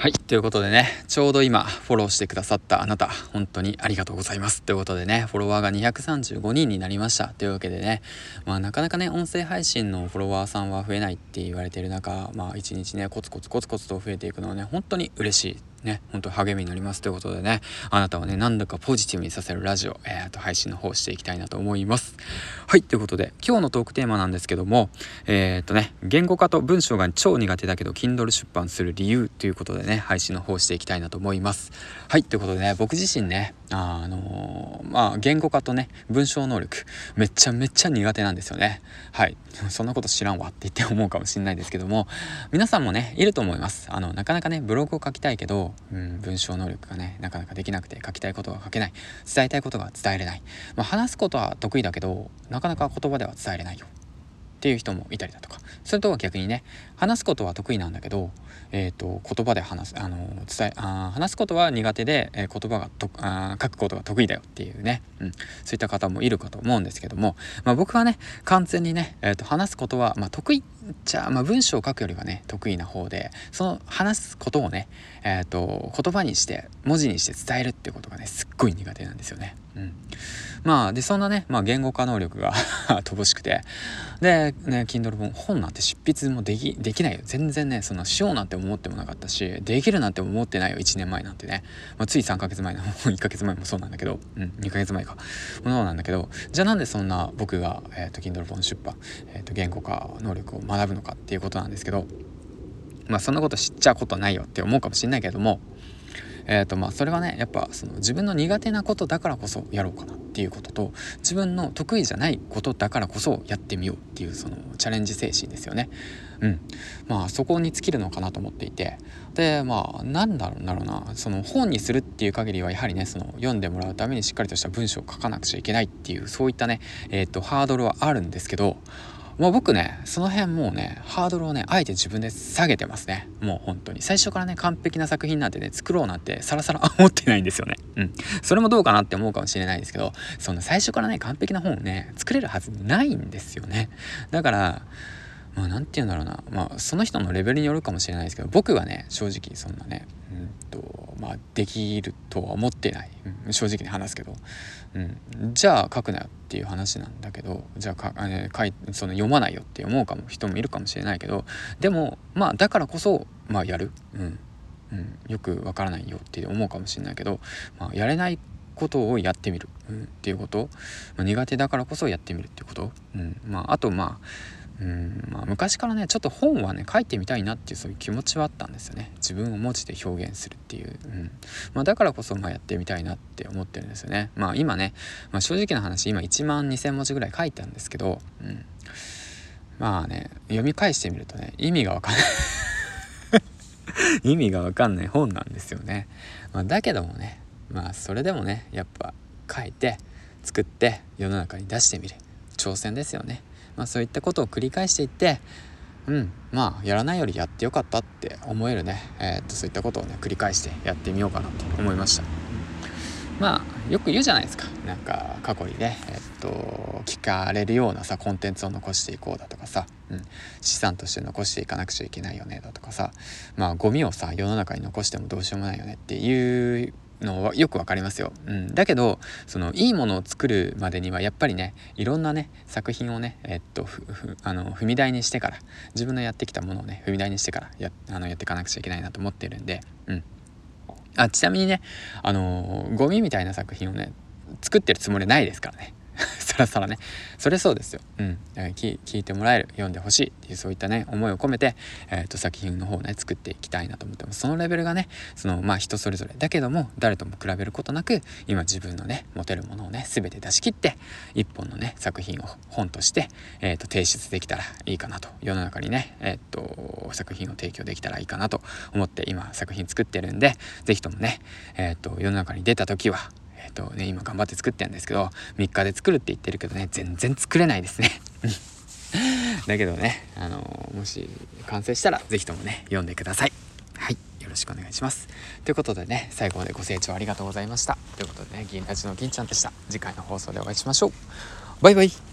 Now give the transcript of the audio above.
はい。ということでね、ちょうど今、フォローしてくださったあなた、本当にありがとうございます。ということでね、フォロワーが235人になりました。というわけでね、まあなかなかね、音声配信のフォロワーさんは増えないって言われてる中、まあ一日ね、コツコツコツコツと増えていくのはね、本当に嬉しいね、本当励みになりますということでね、あなたはね、何度かポジティブにさせるラジオ、えー、と、配信の方していきたいなと思います。はい、ということで、今日のトークテーマなんですけども、えっ、ー、とね、言語化と文章が超苦手だけど、Kindle 出版する理由ということでね、配信の方していきたいなと思います。はい、ということでね、僕自身ね、あ、あのー、まあ、言語化とね、文章能力、めちゃめちゃ苦手なんですよね。はい、そんなこと知らんわって言って思うかもしれないですけども、皆さんもね、いると思います。あの、なかなかね、ブログを書きたいけど、うん、文章能力がねなかなかできなくて書きたいことが書けない。伝えたいことが伝えれない、まあ、話すことは得意だけどなかなか言葉では伝えれないよ。っていう人もいたりだとか。それとは逆にね話すことは得意なんだけど、えーと、言葉で話すあの伝えあ話すことは苦手で、えー、言葉がとあ書くことが得意だよっていうね、うん、そういった方もいるかと思うんですけども、まあ、僕はね完全にね、えーと、話すことは、まあ、得意じゃあ、まあ、文章を書くよりはね得意な方でその話すことをね、えーと、言葉にして文字にして伝えるっていうことがねすっごい苦手なんですよね。うん、まあでそんなね、まあ、言語化能力が 乏しくて。でね Kindle 本本なんて執筆もできできないよ。全然ねそのしようなんて思ってもなかったしできるなんて思ってないよ。1年前なんてね、まあ、つい3ヶ月前の 1ヶ月前もそうなんだけど。うん2ヶ月前か。ものなんだけど。じゃあなんでそんな僕が、えーと、Kindle 本出版、えーと、言語化能力を学ぶのかっていうことなんですけど。まあそんなこと知っちゃうことないよって思うかもしれないけども。えーとまあ、それはねやっぱその自分の苦手なことだからこそやろうかなっていうことと自分の得意じゃないことだからこそやってみようっていうそのチャレンジ精神ですよね。うん、まあそこに尽きるのかなと思っていてでまあなんだろうなその本にするっていう限りはやはりねその読んでもらうためにしっかりとした文章を書かなくちゃいけないっていうそういったね、えーとハードルはあるんですけどもう僕ね、その辺もうね、ハードルをね、あえて自分で下げてますね。もう本当に。最初からね、完璧な作品なんてね、作ろうなんてさらさら 思ってないんですよね。うん。それもどうかなって思うかもしれないですけど、その最初からね、完璧な本をね、作れるはずないんですよね。だから、まあ、なて言うんだろうな。まあ、その人のレベルによるかもしれないですけど、僕はね、正直そんなね、うんと、まあ、できるとは思ってない。うん、正直に話すけど。うん。じゃあ書くなよっていう話なんだけど、じゃあか、えー、いその読まないよって思うかも人もいるかもしれないけど、でも、まあ、だからこそ、まあ、やる。うん。うん、よくわからないよって思うかもしれないけど、まあ、やれないことをやってみる、うん、っていうこと、まあ、苦手だからこそやってみるっていうこと、うんまあ、あとまあうんまあ、昔からねちょっと本はね書いてみたいなっていうそういう気持ちはあったんですよね。自分を文字で表現するっていう、うん。まあ、だからこそまあやってみたいなって思ってるんですよね。まあ今ね、まあ、正直な話今1万2,000文字ぐらい書いたんですけど、うん、まあね読み返してみるとね意味がわかんない。意味がわかんない本なんですよね、まあ、だけどもねまあそれでもねやっぱ書いて作って世の中に出してみる。挑戦ですよね。まあ、そういったことを繰り返していってうんまあやらないよりやってよかったって思えるね、えー、っとそういったことをね繰り返してやってみようかなと思いました。まあよく言うじゃないですか。なんか過去にねえー、っと聞かれるようなさコンテンツを残していこうだとかさ、うん、資産として残していかなくちゃいけないよねだとかさまあゴミをさ世の中に残してもどうしようもないよねっていうのはよくわかりますよ、うん、だけどそのいいものを作るまでにはやっぱりねいろんなね作品をねえっとあの踏み台にしてから自分のやってきたものをね踏み台にしてからやあのやっていかなくちゃいけないなと思ってるんで、うん、あちなみにねあのゴミみたいな作品をね作ってるつもりないですからね。らさらね。それそうですよ、うん、聞聞いてもらえる読んでほしいっていうそういったね思いを込めて、えーと、作品の方をね作っていきたいなと思ってます。そのレベルがねそのまあ人それぞれ。だけども誰とも比べることなく今自分のね持てるものをね全て出し切って一本のね作品を本として、えーと、提出できたらいいかなと。世の中にね、えーと、作品を提供できたらいいかなと思って今作品作ってるんで是非ともね、えー、と世の中に出た時はえっ、とね今頑張って作ってるんですけど3日で作るって言ってるけどね全然作れないですね。だけどねあのもし完成したら是非ともね読んでください。はい。よろしくお願いします。ということでね最後までご清聴ありがとうございました。ということでね銀ラジの銀ちゃんでした。次回の放送でお会いしましょう。バイバイ。